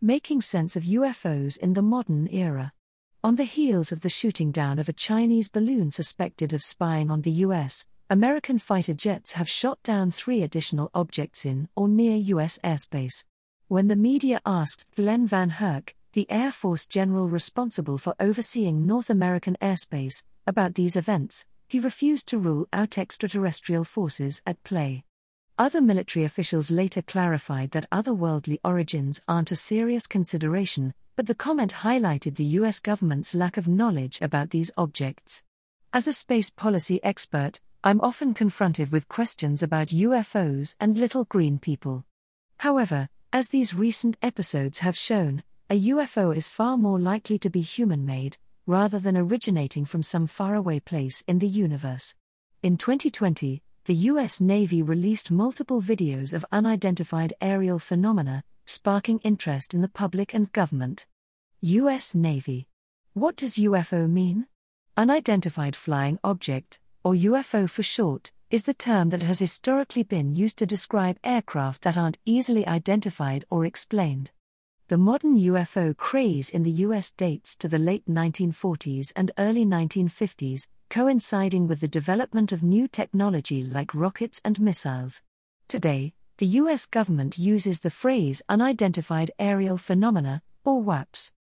Making Sense of UFOs in the Modern Era. On the heels of the shooting down of a Chinese balloon suspected of spying on the US, American fighter jets have shot down three additional objects in or near US airspace. When the media asked Glen Van VanHerck, the Air Force general responsible for overseeing North American airspace, about these events, he refused to rule out extraterrestrial forces at play. Other military officials later clarified that otherworldly origins aren't a serious consideration, but the comment highlighted the US government's lack of knowledge about these objects. As a space policy expert, I'm often confronted with questions about UFOs and little green people. However, as these recent episodes have shown, a UFO is far more likely to be human made, rather than originating from some faraway place in the universe. In 2020, the U.S. Navy released multiple videos of unidentified aerial phenomena, sparking interest in the public and government. U.S. Navy. What does UFO mean? Unidentified flying object, or UFO for short, is the term that has historically been used to describe aircraft that aren't easily identified or explained. The modern UFO craze in the US dates to the late 1940s and early 1950s, coinciding with the development of new technology like rockets and missiles. Today, the US government uses the phrase unidentified aerial phenomena, or UAPs.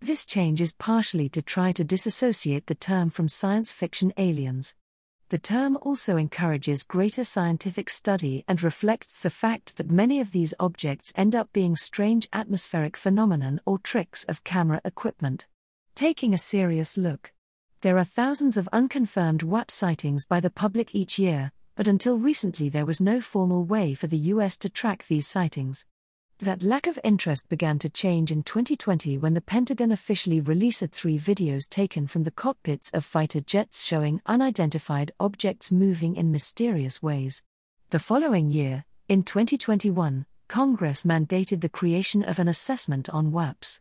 This change is partially to try to disassociate the term from science fiction aliens. The term also encourages greater scientific study and reflects the fact that many of these objects end up being strange atmospheric phenomenon or tricks of camera equipment. Taking a serious look. There are thousands of unconfirmed UAP sightings by the public each year, but until recently there was no formal way for the US to track these sightings. That lack of interest began to change in 2020 when the Pentagon officially released three videos taken from the cockpits of fighter jets showing unidentified objects moving in mysterious ways. The following year, in 2021, Congress mandated the creation of an assessment on UAPs.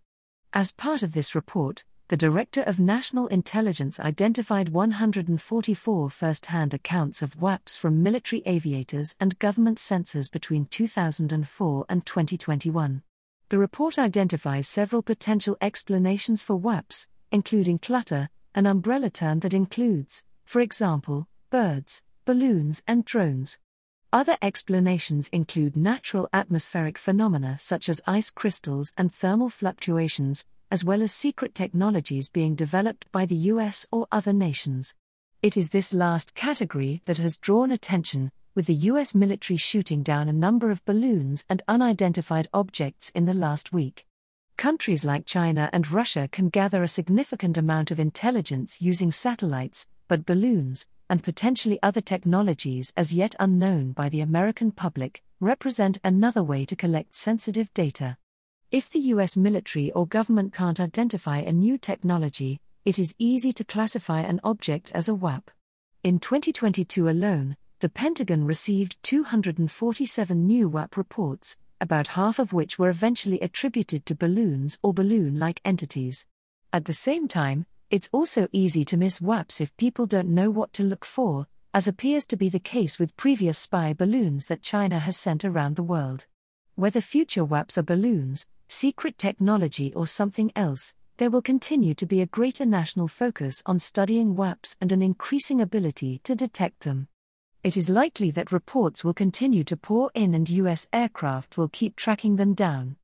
As part of this report, the Director of National Intelligence identified 144 first hand accounts of UAPs from military aviators and government sensors between 2004 and 2021. The report identifies several potential explanations for UAPs, including clutter, an umbrella term that includes, for example, birds, balloons, and drones. Other explanations include natural atmospheric phenomena such as ice crystals and thermal fluctuations, as well as secret technologies being developed by the US or other nations. It is this last category that has drawn attention, with the US military shooting down a number of balloons and unidentified objects in the last week. Countries like China and Russia can gather a significant amount of intelligence using satellites, but balloons, and potentially other technologies as yet unknown by the American public, represent another way to collect sensitive data. If the US military or government can't identify a new technology, it is easy to classify an object as a UAP. In 2022 alone, the Pentagon received 247 new UAP reports, about half of which were eventually attributed to balloons or balloon like entities. At the same time, it's also easy to miss UAPs if people don't know what to look for, as appears to be the case with previous spy balloons that China has sent around the world. Whether future UAPs are balloons, secret technology, or something else, there will continue to be a greater national focus on studying UAPs and an increasing ability to detect them. It is likely that reports will continue to pour in and US aircraft will keep tracking them down.